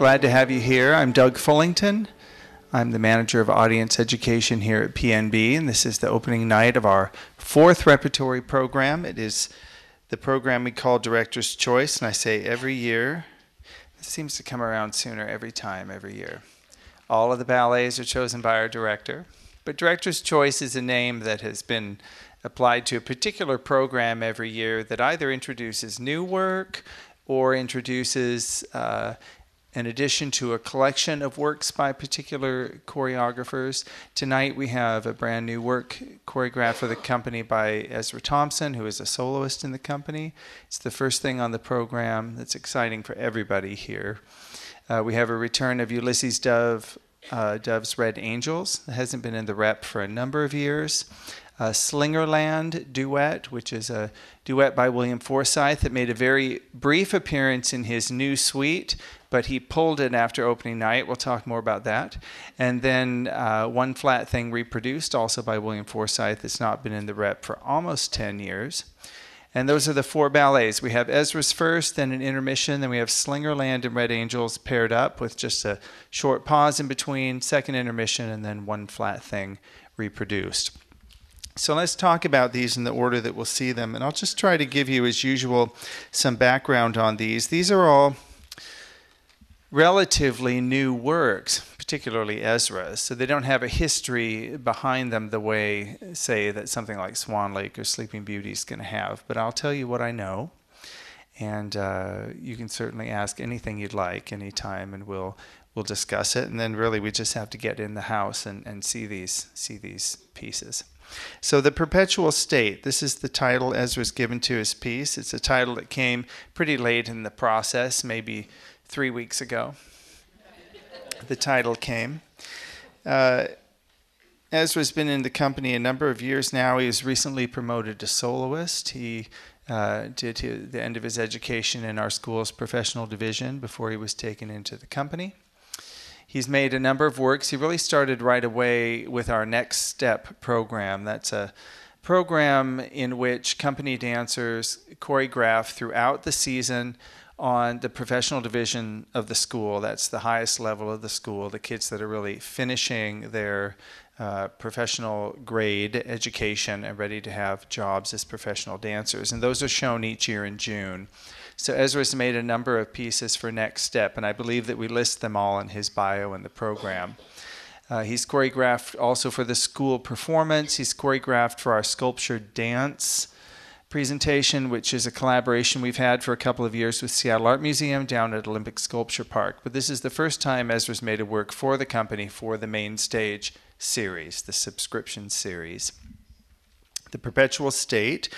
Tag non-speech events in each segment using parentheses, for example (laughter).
Glad to have you here. I'm Doug Fullington. I'm the manager of audience education here at PNB, and this is the opening night of our fourth repertory program. It is the program we call Director's Choice, and I say every year. It seems to come around sooner every time, every year. All of the ballets are chosen by our director, but Director's Choice is a name that has been applied to a particular program every year that either introduces new work or introduces uh, an addition to a collection of works by particular choreographers. Tonight we have a brand new work choreographed for the company by Ezra Thomson, who is a soloist in the company. It's the first thing on the program that's exciting for everybody here. Uh, we have a return of Ulysses Dove, uh, Dove's Red Angels. It hasn't been in the rep for a number of years uh, Slingerland duet, which is a duet by William Forsythe that made a very brief appearance in his new suite, but he pulled it after opening night. We'll talk more about that. And then uh, One Flat Thing reproduced, also by William Forsythe, that's not been in the rep for almost 10 years. And those are the four ballets. We have Ezra's first, then an intermission, then we have Slingerland and Red Angels paired up with just a short pause in between, second intermission, and then one flat thing reproduced. So let's talk about these in the order that we'll see them. And I'll just try to give you, as usual, some background on these. These are all relatively new works, particularly Ezra's. So they don't have a history behind them the way, say, that something like Swan Lake or Sleeping Beauty is going to have. But I'll tell you what I know. And uh, you can certainly ask anything you'd like anytime, and we'll we'll discuss it. And then really we just have to get in the house and, and see these see these pieces. So, The Perpetual State, this is the title Ezra's given to his piece. It's a title that came pretty late in the process, maybe three weeks ago. the title came. Uh, Ezra's been in the company a number of years now. He was recently promoted to soloist. He uh, did the end of his education in our school's professional division before he was taken into the company. He's made a number of works. He really started right away with our Next Step program. That's a program in which company dancers choreograph throughout the season on the professional division of the school. That's the highest level of the school, the kids that are really finishing their uh, professional grade education and ready to have jobs as professional dancers. And those are shown each year in June. So Ezra's made a number of pieces for Next Step, and I believe that we list them all in his bio in the program. Uh, he's choreographed also for the school performance. He's choreographed for our sculpture dance presentation, which is a collaboration we've had for a couple of years with Seattle Art Museum down at Olympic Sculpture Park. But this is the first time Ezra's made a work for the company for the main stage series, the subscription series. The Perpetual State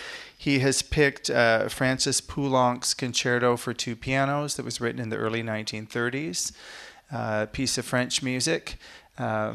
he has picked uh, Francis Poulenc's Concerto for Two Pianos that was written in the early 1930s, uh, a piece of French music. Uh,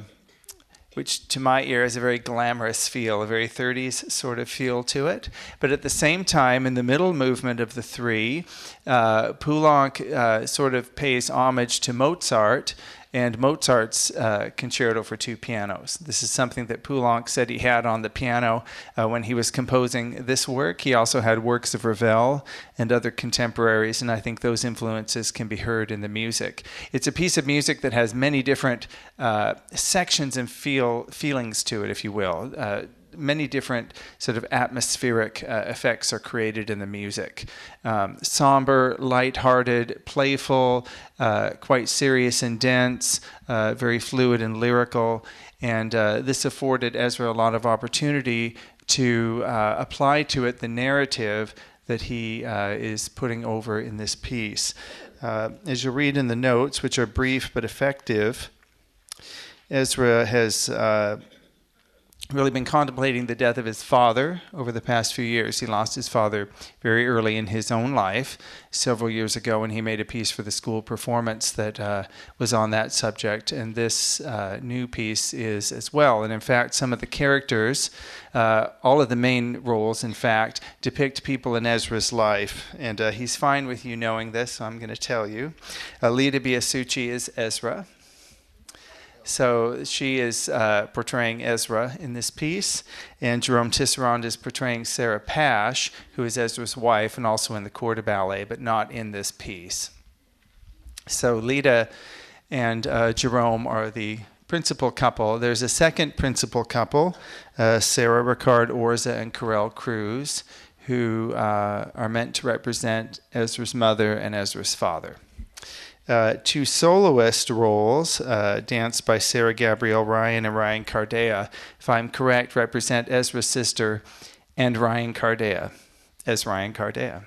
which to my ear has a very glamorous feel, a very 30s sort of feel to it. But at the same time, in the middle movement of the three, uh, Poulenc uh, sort of pays homage to Mozart and Mozart's uh, Concerto for Two Pianos. This is something that Poulenc said he had on the piano uh, when he was composing this work. He also had works of Ravel and other contemporaries, and I think those influences can be heard in the music. It's a piece of music that has many different uh, sections and feel feelings to it, if you will uh, many different sort of atmospheric uh, effects are created in the music. Um, somber, light-hearted, playful, uh, quite serious and dense, uh, very fluid and lyrical. And uh, this afforded Ezra a lot of opportunity to uh, apply to it the narrative that he uh, is putting over in this piece. as you read in the notes, which are brief but effective, Ezra has really been contemplating the death of his father over the past few years. He lost his father very early in his own life, several years ago, and he made a piece for the school performance that uh, was on that subject. And this uh, new piece is as well. And in fact, some of the characters, uh, all of the main roles, in fact, depict people in Ezra's life. And uh, he's fine with you knowing this, so I'm going to tell you. Leta Biasucci is Ezra. So she is uh, portraying Ezra in this piece, and Jerome Tisserand is portraying Sarah Pasch, who is Ezra's wife and also in the corps de ballet, but not in this piece. So Leta and uh, Jerome are the principal couple. There's a second principal couple, uh, Sarah Ricard Orza and Karel Cruz, who uh, are meant to represent Ezra's mother and Ezra's father. Uh, two soloist roles, uh, danced by Sarah Gabrielle Ryan and Ryan Cardea, if I'm correct, represent Ezra's sister and Ryan Cardea as Ryan Cardea.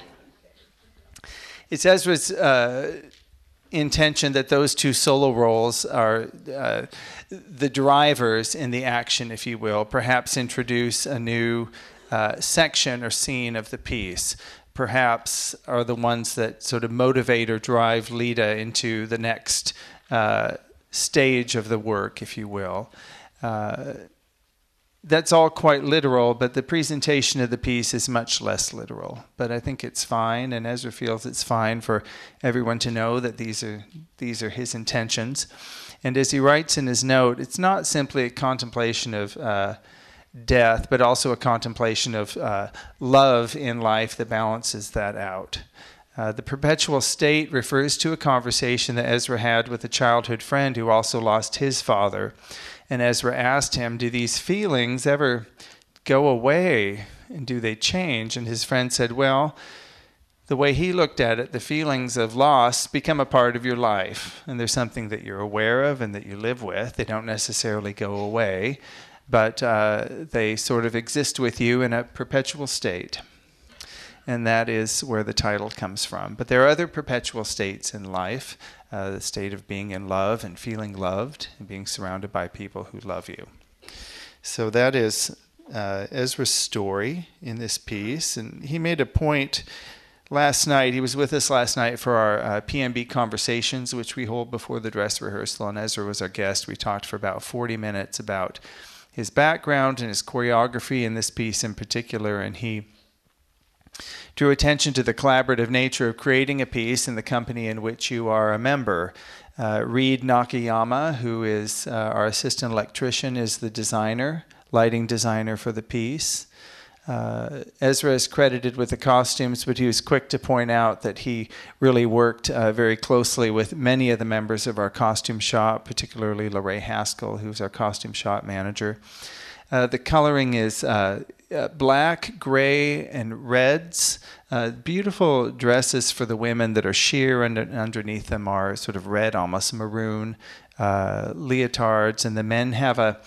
(laughs) it's Ezra's uh, intention that those two solo roles are uh, the drivers in the action, if you will, perhaps introduce a new uh, section or scene of the piece. Perhaps are the ones that sort of motivate or drive Leta into the next uh, stage of the work, if you will. Uh, that's all quite literal, but the presentation of the piece is much less literal. But I think it's fine, and Ezra feels it's fine for everyone to know that these are these are his intentions. And as he writes in his note, it's not simply a contemplation of uh, death, but also a contemplation of uh, love in life that balances that out. Uh, the perpetual state refers to a conversation that Ezra had with a childhood friend who also lost his father. And Ezra asked him, Do these feelings ever go away and do they change? And his friend said, Well, the way he looked at it, the feelings of loss become a part of your life. And there's something that you're aware of and that you live with. They don't necessarily go away, but uh, they sort of exist with you in a perpetual state. And that is where the title comes from. But there are other perpetual states in life uh, the state of being in love and feeling loved and being surrounded by people who love you. So that is uh, Ezra's story in this piece. And he made a point last night. He was with us last night for our uh, PNB conversations, which we hold before the dress rehearsal. And Ezra was our guest. We talked for about 40 minutes about his background and his choreography in this piece in particular. And he drew attention to the collaborative nature of creating a piece in the company in which you are a member. Uh, Reed Nakayama, who is uh, our assistant electrician, is the designer, lighting designer for the piece. Uh, Ezra is credited with the costumes, but he was quick to point out that he really worked uh, very closely with many of the members of our costume shop, particularly Lorraine Haskell, who's our costume shop manager. Uh, the coloring is uh, uh, black, gray, and reds. Uh, beautiful dresses for the women that are sheer, and underneath them are sort of red, almost maroon leotards. And the men have a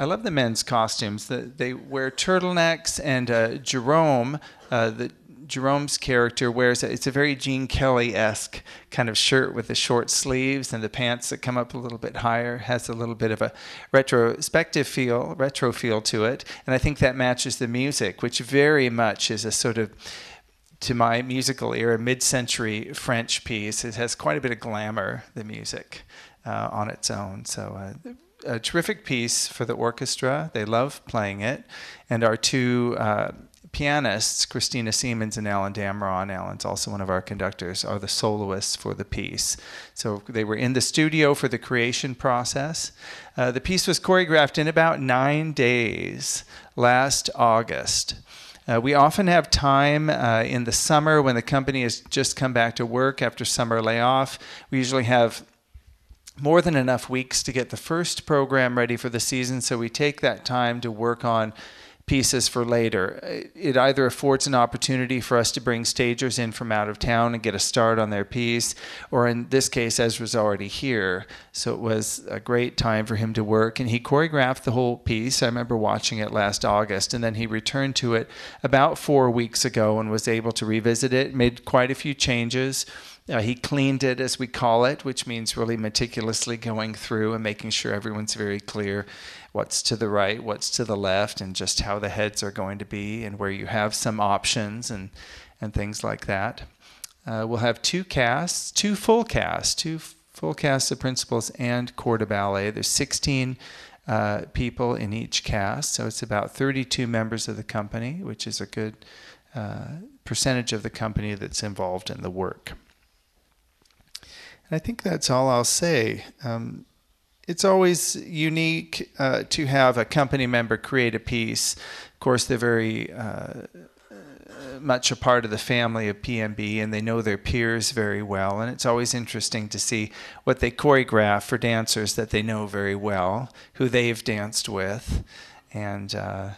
I love the men's costumes. The, they wear turtlenecks, and uh, Jerome, uh, the Jerome's character wears a, it's a very Gene Kelly esque kind of shirt with the short sleeves and the pants that come up a little bit higher. Has a little bit of a retrospective feel, retro feel to it, and I think that matches the music, which very much is a sort of to my musical ear, mid-century French piece. It has quite a bit of glamour, the music, uh, on its own. So. Uh, a terrific piece for the orchestra. They love playing it. And our two uh, pianists, Christina Siemens and Alan Dameron, Alan's also one of our conductors, are the soloists for the piece. So they were in the studio for the creation process. Uh, the piece was choreographed in about nine days last August. Uh, we often have time uh, in the summer when the company has just come back to work after summer layoff. We usually have more than enough weeks to get the first program ready for the season, so we take that time to work on pieces for later. It either affords an opportunity for us to bring stagers in from out of town and get a start on their piece, or in this case, Ezra's already here. So it was a great time for him to work. And he choreographed the whole piece. I remember watching it last August, and then he returned to it about four weeks ago and was able to revisit it, made quite a few changes. Uh, he cleaned it, as we call it, which means really meticulously going through and making sure everyone's very clear what's to the right, what's to the left, and just how the heads are going to be, and where you have some options and, and things like that. Uh, we'll have two casts, two full casts, two full casts of principals and corps de ballet. There's 16 uh, people in each cast, so it's about 32 members of the company, which is a good uh, percentage of the company that's involved in the work. And I think that's all I'll say. Um, it's always unique uh, to have a company member create a piece. Of course, they're very uh, much a part of the family of PNB and they know their peers very well. And it's always interesting to see what they choreograph for dancers that they know very well, who they've danced with. And uh,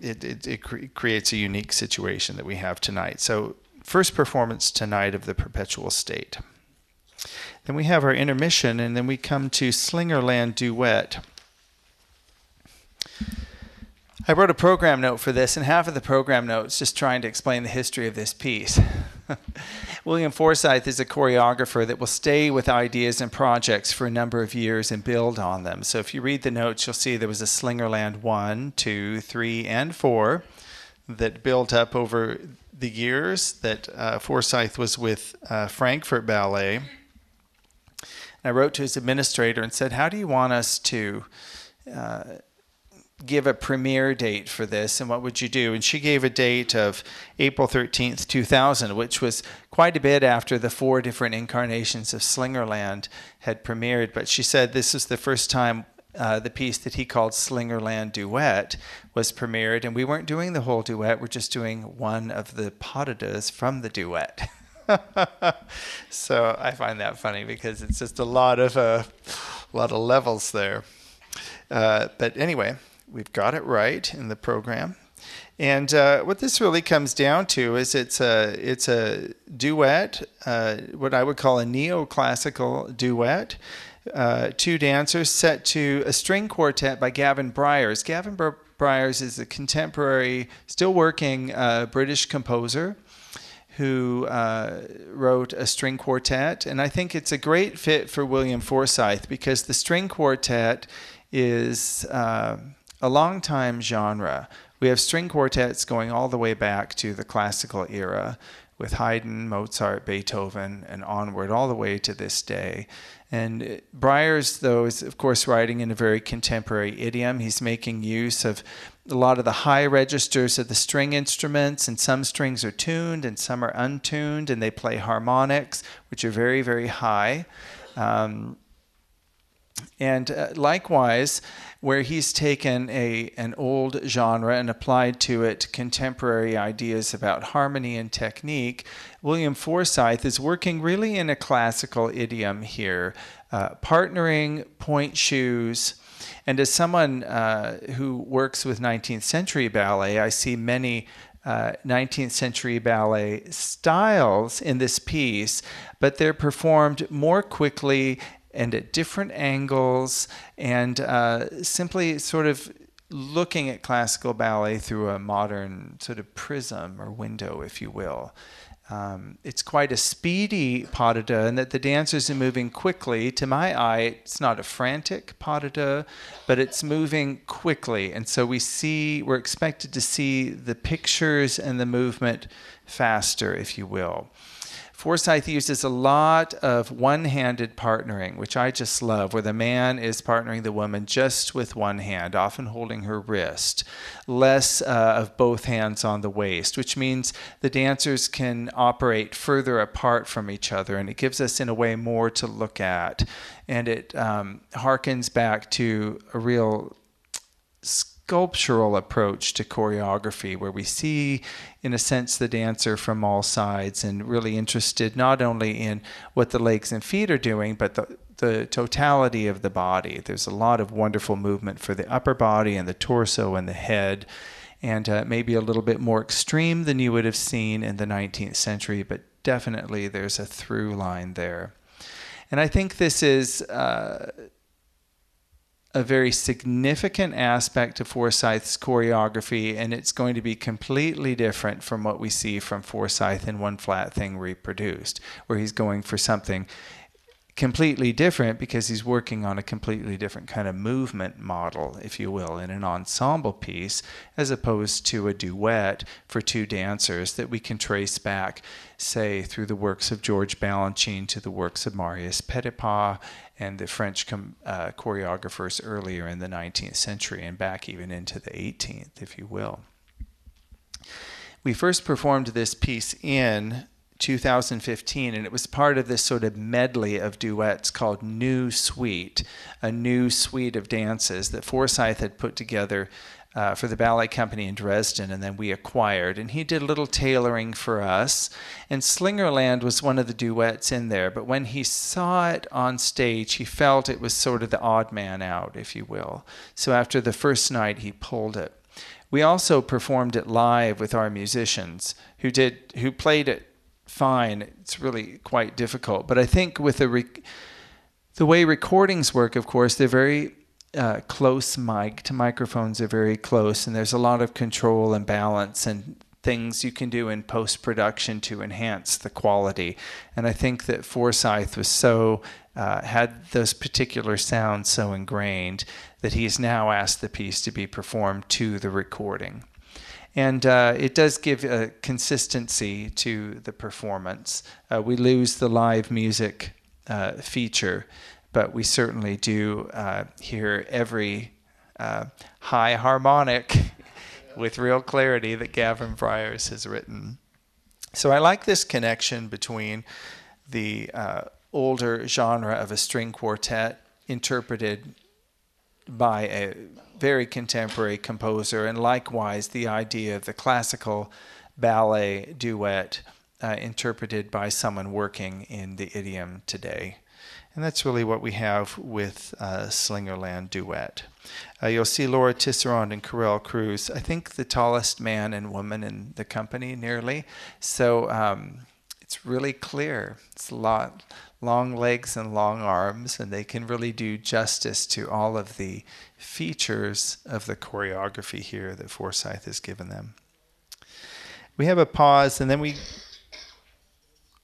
it, it, it cre- creates a unique situation that we have tonight. So, first performance tonight of the Perpetual State. Then we have our intermission, and then we come to Slingerland Duet. I wrote a program note for this, and half of the program notes just trying to explain the history of this piece. (laughs) William Forsythe is a choreographer that will stay with ideas and projects for a number of years and build on them. So if you read the notes, you'll see there was a Slingerland 1, 2, 3, and 4 that built up over the years that uh, Forsythe was with uh, Frankfurt Ballet. And I wrote to his administrator and said, How do you want us to? Uh, give a premiere date for this and what would you do? And she gave a date of April 13th, 2000, which was quite a bit after the four different incarnations of Slingerland had premiered. But she said this is the first time uh, the piece that he called Slingerland Duet was premiered, and we weren't doing the whole duet, we're just doing one of the deux from the duet. (laughs) (laughs) so I find that funny because it's just a lot of uh, a lot of levels there. Uh, but anyway, we've got it right in the program. And uh, what this really comes down to is it's a it's a duet, uh, what I would call a neoclassical duet. Uh, two dancers set to a string quartet by Gavin Bryars. Gavin Bryars is a contemporary, still working uh, British composer who uh, wrote a string quartet, and I think it's a great fit for William Forsythe because the string quartet is uh, a long time genre. We have string quartets going all the way back to the classical era with Haydn, Mozart, Beethoven, and onward, all the way to this day. And Bryars, though, is of course writing in a very contemporary idiom. He's making use of a lot of the high registers of the string instruments, and some strings are tuned and some are untuned, and they play harmonics, which are very, very high. Um, and uh, likewise, where he's taken a an old genre and applied to it contemporary ideas about harmony and technique, William Forsythe is working really in a classical idiom here, uh, partnering pointe shoes. And as someone uh, who works with 19th century ballet, I see many uh, 19th century ballet styles in this piece, but they're performed more quickly and at different angles, and uh, simply sort of looking at classical ballet through a modern sort of prism or window, if you will. Um, it's quite a speedy pas de deux, and that the dancers are moving quickly. To my eye, it's not a frantic pas de deux, but it's moving quickly, and so we see we're expected to see the pictures and the movement faster, if you will. Forsythe uses a lot of one handed partnering, which I just love, where the man is partnering the woman just with one hand, often holding her wrist, less uh, of both hands on the waist, which means the dancers can operate further apart from each other, and it gives us, in a way, more to look at. And it um, harkens back to a real sculptural approach to choreography where we see, in a sense, the dancer from all sides and really interested not only in what the legs and feet are doing, but the, the totality of the body. There's a lot of wonderful movement for the upper body and the torso and the head. And uh, maybe a little bit more extreme than you would have seen in the 19th century, but definitely there's a through line there. And I think this is uh, a very significant aspect of Forsythe's choreography, and it's going to be completely different from what we see from Forsythe in One Flat Thing Reproduced, where he's going for something completely different because he's working on a completely different kind of movement model, if you will, in an ensemble piece, as opposed to a duet for two dancers that we can trace back, say, through the works of George Balanchine to the works of Marius Petipa and the French uh, choreographers earlier in the 19th century and back even into the 18th, if you will. We first performed this piece in 2015, and it was part of this sort of medley of duets called New Suite, a new suite of dances that Forsythe had put together uh, for the ballet company in Dresden, and then we acquired. And he did a little tailoring for us. And Slingerland was one of the duets in there. But when he saw it on stage, he felt it was sort of the odd man out, if you will. So after the first night, he pulled it. We also performed it live with our musicians who did who played it fine. It's really quite difficult. But I think with the rec- the way recordings work, of course, they're very uh, close mic to microphones are very close, and there's a lot of control and balance and things you can do in post production to enhance the quality. And I think that Forsythe was so uh, had those particular sounds so ingrained that he's now asked the piece to be performed to the recording. And uh, it does give a consistency to the performance. Uh, we lose the live music uh, feature but we certainly do uh, hear every uh, high harmonic with real clarity that Gavin Bryars has written. So I like this connection between the uh, older genre of a string quartet interpreted by a very contemporary composer, and likewise the idea of the classical ballet duet uh, interpreted by someone working in the idiom today. And that's really what we have with uh, Slingerland Duet. Uh, you'll see Laura Tisserand and Karel Cruz, I think the tallest man and woman in the company, nearly. So um, it's really clear. It's a lot, long legs and long arms, and they can really do justice to all of the features of the choreography here that Forsythe has given them. We have a pause, and then we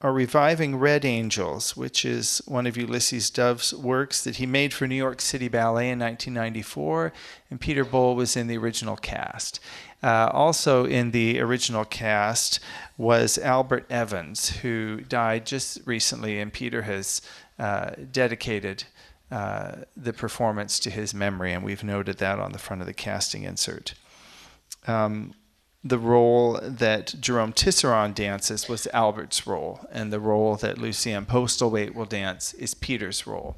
are reviving Red Angels, which is one of Ulysses Dove's works that he made for New York City Ballet in 1994, and Peter Boal was in the original cast. Uh, also in the original cast was Albert Evans, who died just recently, and Peter has uh, dedicated uh, the performance to his memory, and we've noted that on the front of the casting insert. Um, the role that Jerome Tisserand dances was Albert's role, and the role that Lucien Postlethwaite will dance is Peter's role.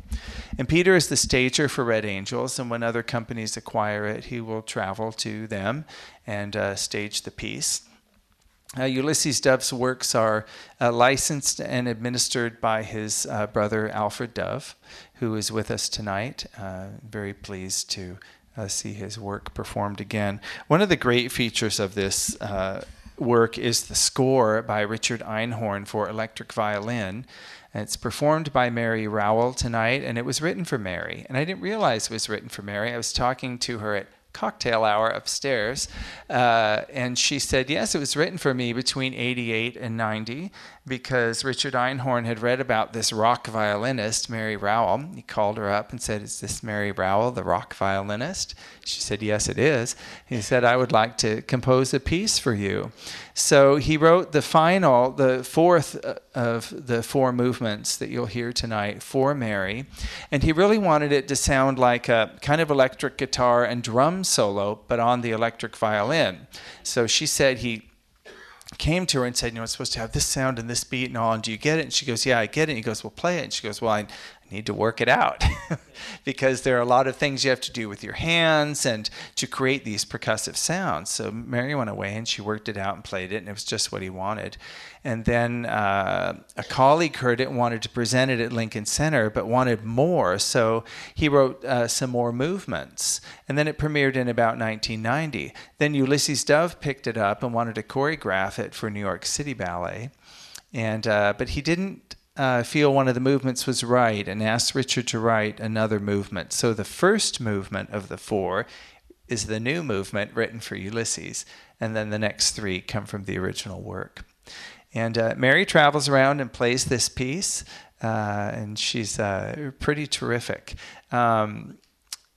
And Peter is the stager for Red Angels, and when other companies acquire it, he will travel to them and uh, stage the piece. Uh, Ulysses Dove's works are uh, licensed and administered by his uh, brother Alfred Dove, who is with us tonight. Uh, very pleased to uh, see his work performed again. One of the great features of this uh, work is the score by Richard Einhorn for electric violin. And it's performed by Mary Rowell tonight, and it was written for Mary. And I didn't realize it was written for Mary. I was talking to her at cocktail hour upstairs. Uh, and she said, Yes, it was written for me between 88 and 90 because Richard Einhorn had read about this rock violinist, Mary Rowell. He called her up and said, Is this Mary Rowell, the rock violinist? She said, Yes, it is. He said, I would like to compose a piece for you. So he wrote the final, the fourth uh, of the four movements that you'll hear tonight for Mary. And he really wanted it to sound like a kind of electric guitar and drum solo, but on the electric violin. So she said he came to her and said, You know, it's supposed to have this sound and this beat and all. And do you get it? And she goes, Yeah, I get it. And he goes, Well, play it. And she goes, Well, I, need to work it out (laughs) because there are a lot of things you have to do with your hands and to create these percussive sounds. So Mary went away and she worked it out and played it, and it was just what he wanted. And then uh, a colleague heard it and wanted to present it at Lincoln Center, but wanted more. So he wrote uh, some more movements. And then it premiered in about 1990. Then Ulysses Dove picked it up and wanted to choreograph it for New York City Ballet. And uh, but he didn't uh, feel one of the movements was right and asked Richard to write another movement. So the first movement of the four is the new movement written for Ulysses, and then the next three come from the original work. And uh, Mary travels around and plays this piece, uh, and she's uh, pretty terrific. Um,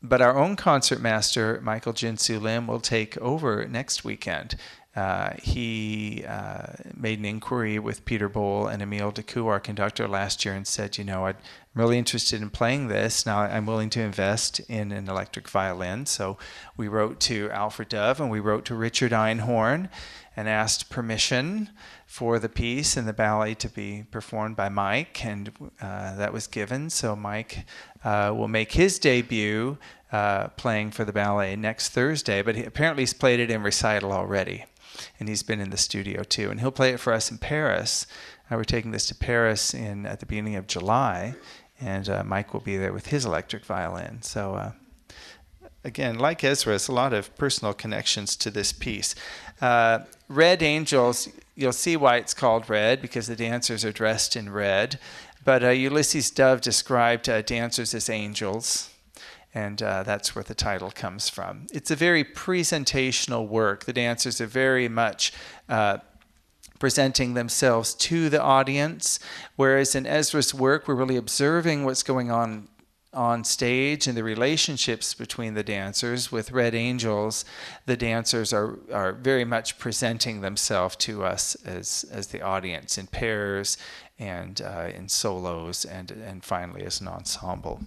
but our own concertmaster, Michael Jinsoo Lim, will take over next weekend uh, he uh, made an inquiry with Peter Boal and Emil de Cou, our conductor, last year, and said, "You know, I'm really interested in playing this. Now I'm willing to invest in an electric violin." So we wrote to Alfred Dove and we wrote to Richard Einhorn and asked permission for the piece and the ballet to be performed by Mike, and uh, that was given. So Mike uh, will make his debut uh, playing for the ballet next Thursday, but he, apparently he's played it in recital already. And he's been in the studio too. And he'll play it for us in Paris. Uh, we're taking this to Paris in at the beginning of July, and uh, Mike will be there with his electric violin. So, uh, again, like Ezra, it's a lot of personal connections to this piece. Uh, red Angels, you'll see why it's called red because the dancers are dressed in red. But uh, Ulysses Dove described uh, dancers as angels, and uh, that's where the title comes from. It's a very presentational work. The dancers are very much uh, presenting themselves to the audience, whereas in Ezra's work, we're really observing what's going on on stage and the relationships between the dancers with red angels the dancers are, are very much presenting themselves to us as, as the audience in pairs and uh, in solos and, and finally as an ensemble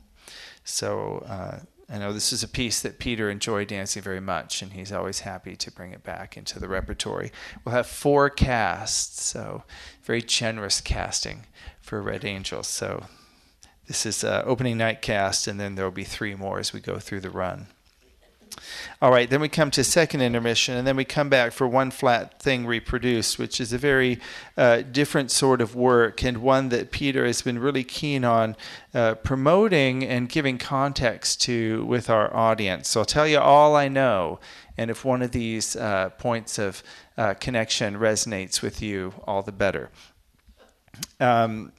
so uh, I know this is a piece that Peter enjoyed dancing very much, and he's always happy to bring it back into the repertory. We'll have four casts, so very generous casting for Red Angels. So this is uh, opening night cast, and then there will be three more as we go through the run. All right, then we come to second intermission, and then we come back for one flat thing reproduced, which is a very uh, different sort of work and one that Peter has been really keen on uh, promoting and giving context to with our audience. So I'll tell you all I know, and if one of these uh, points of uh, connection resonates with you, all the better. Um,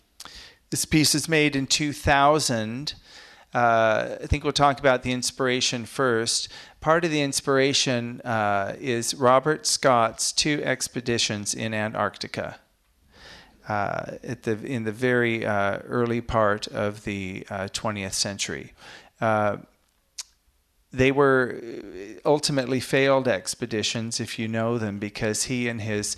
this piece is made in 2000. Uh, I think we'll talk about the inspiration first. Part of the inspiration uh, is Robert Scott's two expeditions in Antarctica. Uh, at the in the very uh, early part of the 20th uh, century, uh, they were ultimately failed expeditions, if you know them, because he and his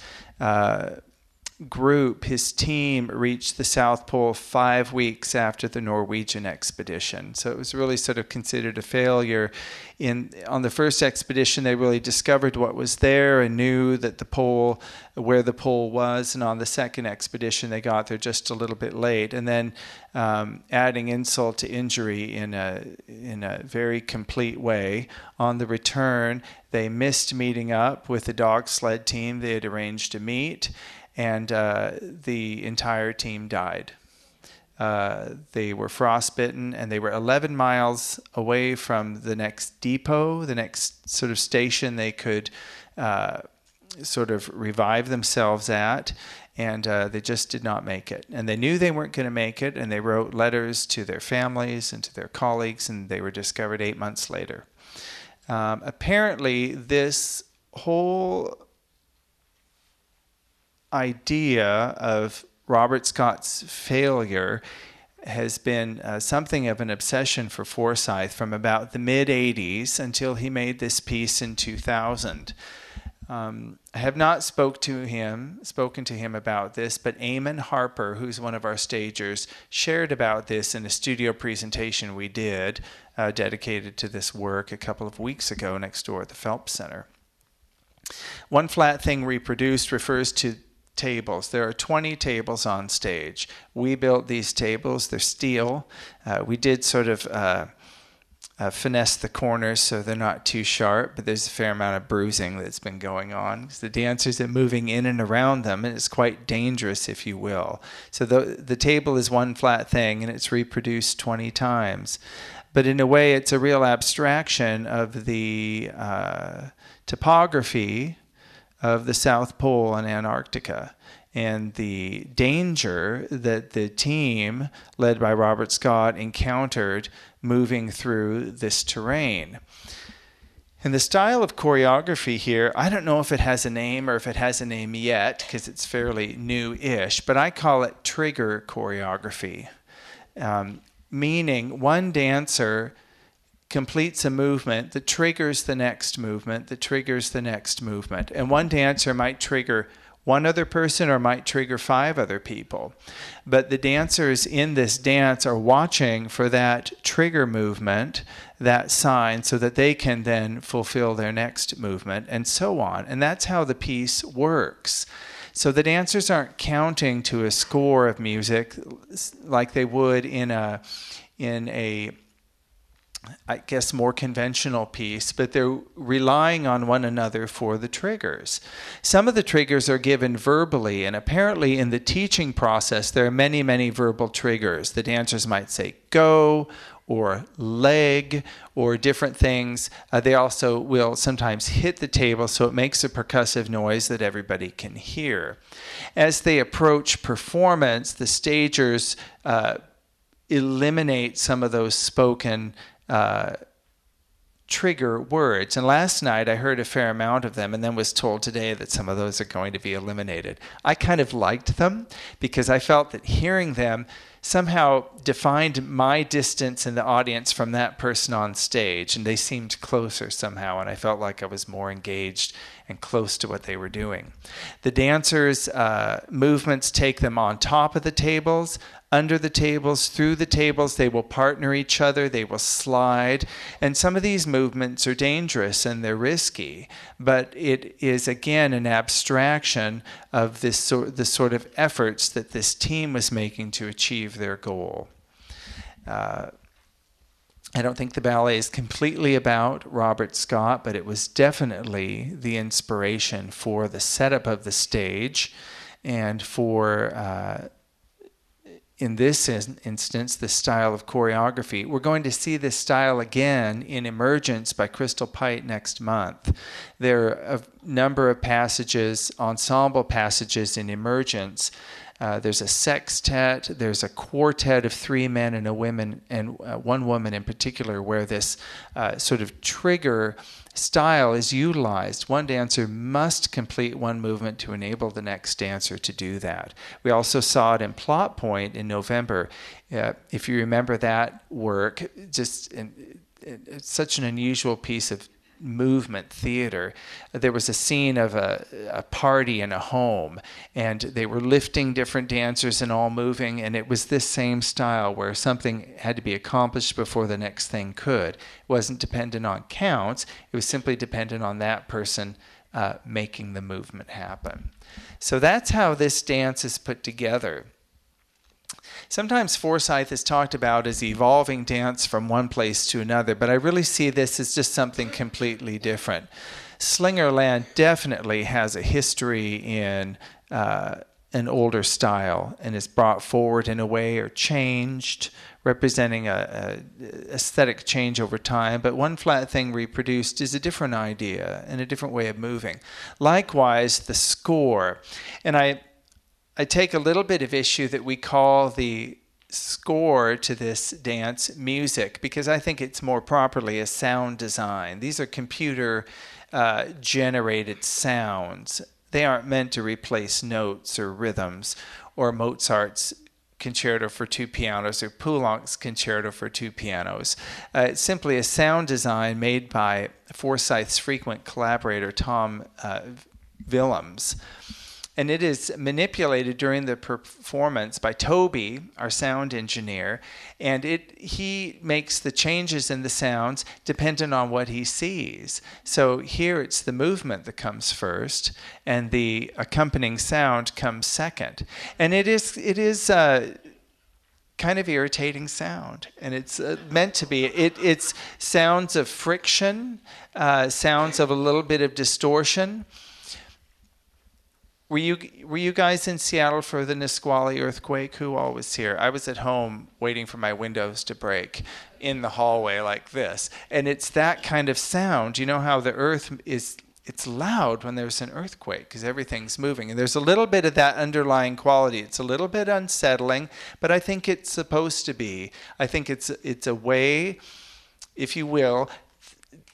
group, his team, reached the South Pole five weeks after the Norwegian expedition. So it was really sort of considered a failure. In on the first expedition, they really discovered what was there and knew that the pole, where the pole was. And on the second expedition, they got there just a little bit late. And then, um, adding insult to injury in a in a very complete way, on the return, they missed meeting up with the dog sled team they had arranged to meet and uh, the entire team died. Uh, they were frostbitten and they were 11 miles away from the next depot, the next sort of station they could uh, sort of revive themselves at. And uh, they just did not make it. And they knew they weren't going to make it, and they wrote letters to their families and to their colleagues, and they were discovered eight months later. Um, apparently, this whole idea of Robert Scott's failure has been uh, something of an obsession for Forsythe from about the mid 80s until he made this piece in 2000. Um, I have not spoke to him, spoken to him about this, but Eamon Harper, who's one of our stagers, shared about this in a studio presentation we did uh, dedicated to this work a couple of weeks ago next door at the Phelps Center. One flat thing reproduced refers to tables. There are 20 tables on stage. We built these tables, they're steel. Uh, we did sort of uh, uh, finesse the corners so they're not too sharp, but there's a fair amount of bruising that's been going on. The dancers are moving in and around them, and it's quite dangerous, if you will. So the, the table is one flat thing, and it's reproduced 20 times. But in a way, it's a real abstraction of the uh, topography of the South Pole and Antarctica and the danger that the team, led by Robert Scott, encountered moving through this terrain. And the style of choreography here, I don't know if it has a name or if it has a name yet because it's fairly new ish, but I call it trigger choreography, um, meaning one dancer completes a movement that triggers the next movement, that triggers the next movement. And one dancer might trigger one other person or might trigger five other people. But the dancers in this dance are watching for that trigger movement, that sign, so that they can then fulfill their next movement, and so on. And that's how the piece works. So the dancers aren't counting to a score of music like they would in a in a I guess, more conventional piece, but they're relying on one another for the triggers. Some of the triggers are given verbally, and apparently in the teaching process, there are many, many verbal triggers. The dancers might say go or leg or different things. Uh, they also will sometimes hit the table so it makes a percussive noise that everybody can hear. As they approach performance, the stagers uh, eliminate some of those spoken uh, trigger words. And last night I heard a fair amount of them and then was told today that some of those are going to be eliminated. I kind of liked them because I felt that hearing them somehow defined my distance in the audience from that person on stage and they seemed closer somehow and I felt like I was more engaged and close to what they were doing. The dancers' uh, movements take them on top of the tables, under the tables, through the tables. They will partner each other, they will slide. And some of these movements are dangerous and they're risky, but it is again an abstraction of this sort, the sort of efforts that this team was making to achieve their goal. Uh, I don't think the ballet is completely about Robert Scott, but it was definitely the inspiration for the setup of the stage and for, uh, in this in- instance, the style of choreography. We're going to see this style again in Emergence by Crystal Pite next month. There are a number of passages, ensemble passages in Emergence uh, there's a sextet, there's a quartet of three men and a woman, and uh, one woman in particular, where this uh, sort of trigger style is utilized. One dancer must complete one movement to enable the next dancer to do that. We also saw it in Plot Point in November. Uh, if you remember that work, just in, it's such an unusual piece of movement theater. There was a scene of a, a party in a home, and they were lifting different dancers and all moving, and it was this same style where something had to be accomplished before the next thing could. It wasn't dependent on counts, it was simply dependent on that person uh, making the movement happen. So that's how this dance is put together. Sometimes Forsythe is talked about as evolving dance from one place to another, but I really see this as just something completely different. Slingerland definitely has a history in uh, an older style and is brought forward in a way or changed, representing a, a, aesthetic change over time. But one flat thing reproduced is a different idea and a different way of moving. Likewise, the score, and I I take a little bit of issue that we call the score to this dance music because I think it's more properly a sound design. These are computer uh, generated sounds. They aren't meant to replace notes or rhythms or Mozart's concerto for two pianos or Poulenc's concerto for two pianos. Uh, it's simply a sound design made by Forsythe's frequent collaborator Thom uh, Willems and it is manipulated during the performance by Toby, our sound engineer, and it he makes the changes in the sounds dependent on what he sees. So here it's the movement that comes first, and the accompanying sound comes second, and it is it is. Uh, kind of irritating sound, and it's uh, meant to be. It, it's sounds of friction, uh, sounds of a little bit of distortion, were you were you guys in Seattle for the Nisqually earthquake? Who all was here? I was at home waiting for my windows to break in the hallway like this. And it's that kind of sound. You know how the earth is it's loud when there's an earthquake because everything's moving. And there's a little bit of that underlying quality. It's a little bit unsettling, but I think it's supposed to be. I think it's it's a way if you will,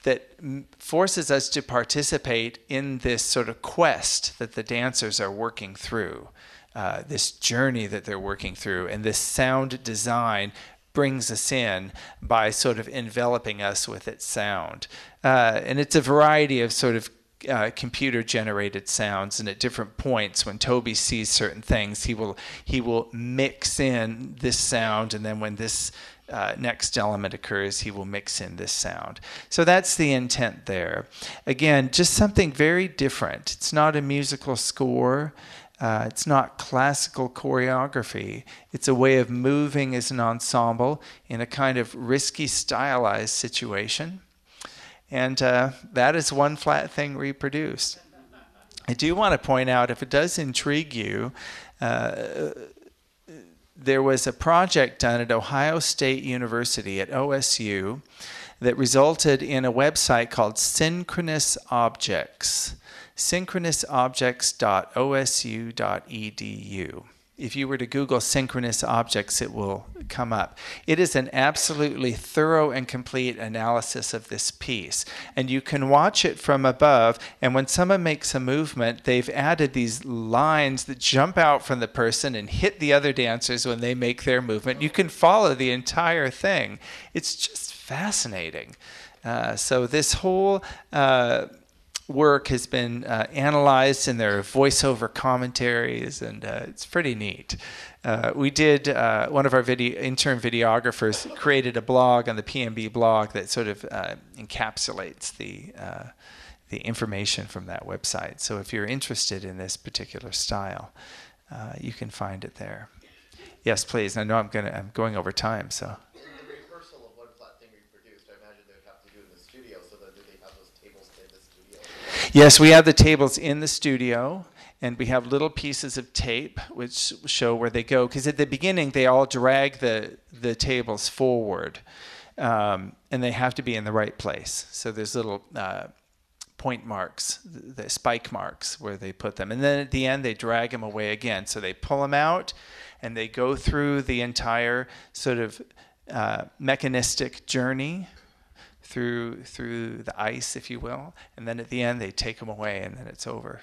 that forces us to participate in this sort of quest that the dancers are working through, uh, this journey that they're working through, and this sound design brings us in by sort of enveloping us with its sound. Uh, and it's a variety of sort of uh, computer generated sounds and at different points when Toby sees certain things he will he will mix in this sound and then when this uh, next element occurs, he will mix in this sound. So that's the intent there. Again, just something very different. It's not a musical score. Uh, it's not classical choreography. It's a way of moving as an ensemble in a kind of risky, stylized situation. And uh, that is one flat thing reproduced. I do want to point out, if it does intrigue you, uh, there was a project done at Ohio State University at OSU that resulted in a website called Synchronous Objects, synchronousobjects.osu.edu if you were to Google synchronous objects, it will come up. It is an absolutely thorough and complete analysis of this piece. And you can watch it from above. And when someone makes a movement, they've added these lines that jump out from the person and hit the other dancers when they make their movement. You can follow the entire thing. It's just fascinating. Uh, so, this whole. Uh, work has been uh, analyzed in their voiceover commentaries, and uh, it's pretty neat. Uh, we did uh, one of our video intern videographers created a blog on the PNB blog that sort of uh, encapsulates the uh, the information from that website. So if you're interested in this particular style, you can find it there. Yes, please. I know I'm gonna I'm going over time, so. Yes, we have the tables in the studio, and we have little pieces of tape which show where they go. Because at the beginning, they all drag the, the tables forward, um, and they have to be in the right place. So there's little uh, point marks, the spike marks where they put them. And then at the end, they drag them away again. So they pull them out, and they go through the entire sort of uh, mechanistic journey through through the ice, if you will, and then at the end they take them away, and then it's over.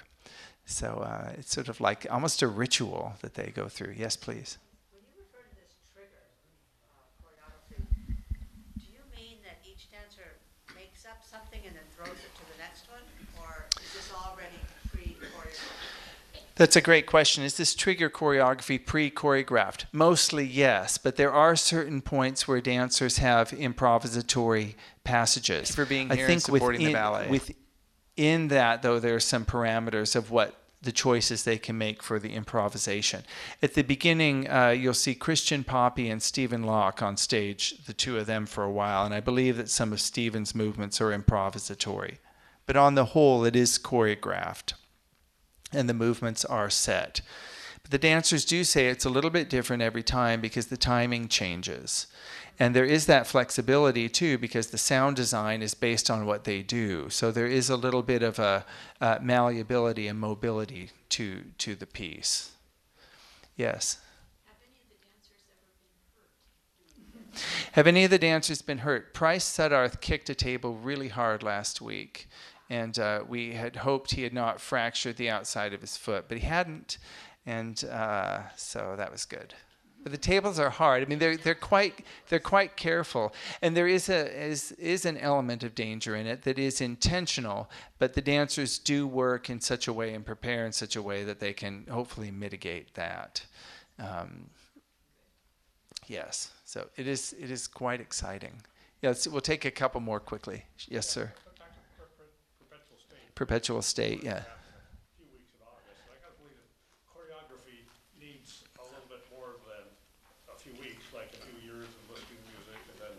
So uh, it's sort of like almost a ritual that they go through. Yes, please. When you refer to this trigger uh, choreography, do you mean that each dancer makes up something and then throws it to the next one, or is this already pre-choreographed? That's a great question. Is this trigger choreography pre choreographed? Mostly yes, but there are certain points where dancers have improvisatory passages. For being here I think and supporting within, the ballet. Within that, though, there are some parameters of what the choices they can make for the improvisation. At the beginning, uh, you'll see Christian Poppe and Steven Loch on stage, the two of them for a while, and I believe that some of Steven's movements are improvisatory. But on the whole, it is choreographed and the movements are set. But the dancers do say it's a little bit different every time because the timing changes. And there is that flexibility too because the sound design is based on what they do. So there is a little bit of a malleability and mobility to, to the piece. Yes? Have any of the dancers been hurt? Price Suddarth kicked a table really hard last week and uh, we had hoped he had not fractured the outside of his foot, but he hadn't, and uh, so that was good. But the tables are hard. I mean, they're they're quite they're quite careful, and there is a is is an element of danger in it that is intentional. But the dancers do work in such a way and prepare in such a way that they can hopefully mitigate that. Um, yes, so it is it is quite exciting. Yes, we'll take a couple more quickly. Yes, sir perpetual state. Yeah. few weeks in August. I got to believe that choreography needs a little bit more than a few weeks, like a few years of listening to music and then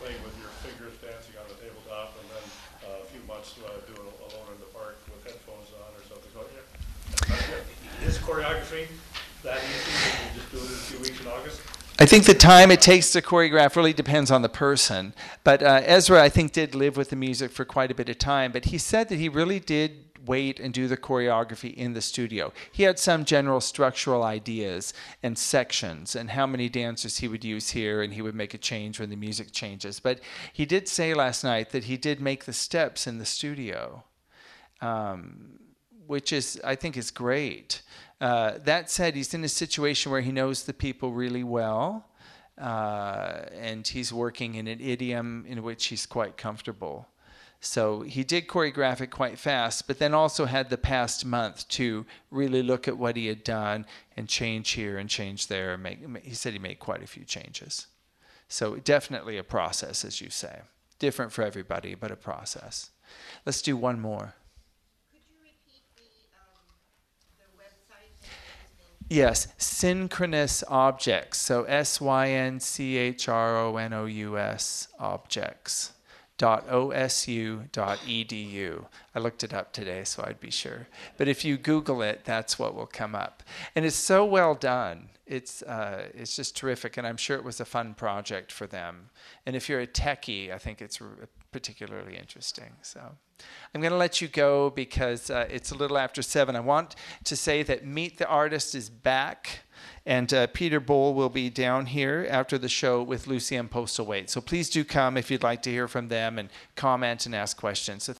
playing with your fingers, dancing on the tabletop, and then uh, a few months to uh, doing alone in the park with headphones on or something. So yeah, is choreography that easy? You just do it in a few weeks in August. I think the time it takes to choreograph really depends on the person. But uh, Ezra, I think, did live with the music for quite a bit of time. But he said that he really did wait and do the choreography in the studio. He had some general structural ideas and sections and how many dancers he would use here, and he would make a change when the music changes. But he did say last night that he did make the steps in the studio, um, which is, I think, is great. Uh, that said, he's in a situation where he knows the people really well, uh, and he's working in an idiom in which he's quite comfortable. So he did choreograph it quite fast, but then also had the past month to really look at what he had done and change here and change there. And make, he said he made quite a few changes. So definitely a process, as you say. Different for everybody, but a process. Let's do one more. Could you repeat the, um, the website Yes, synchronous objects. So S Y N C H R O N O U S objects. Dot osu dot edu. I looked it up today, so I'd be sure. But if you Google it, that's what will come up, and it's so well done. It's uh, it's just terrific, and I'm sure it was a fun project for them. And if you're a techie, I think it's particularly interesting. So. I'm going to let you go because uh, it's a little after seven. I want to say that Meet the Artist is back, and uh, Peter Boal will be down here after the show with Lucien Postlewaite. So please do come if you'd like to hear from them and comment and ask questions. So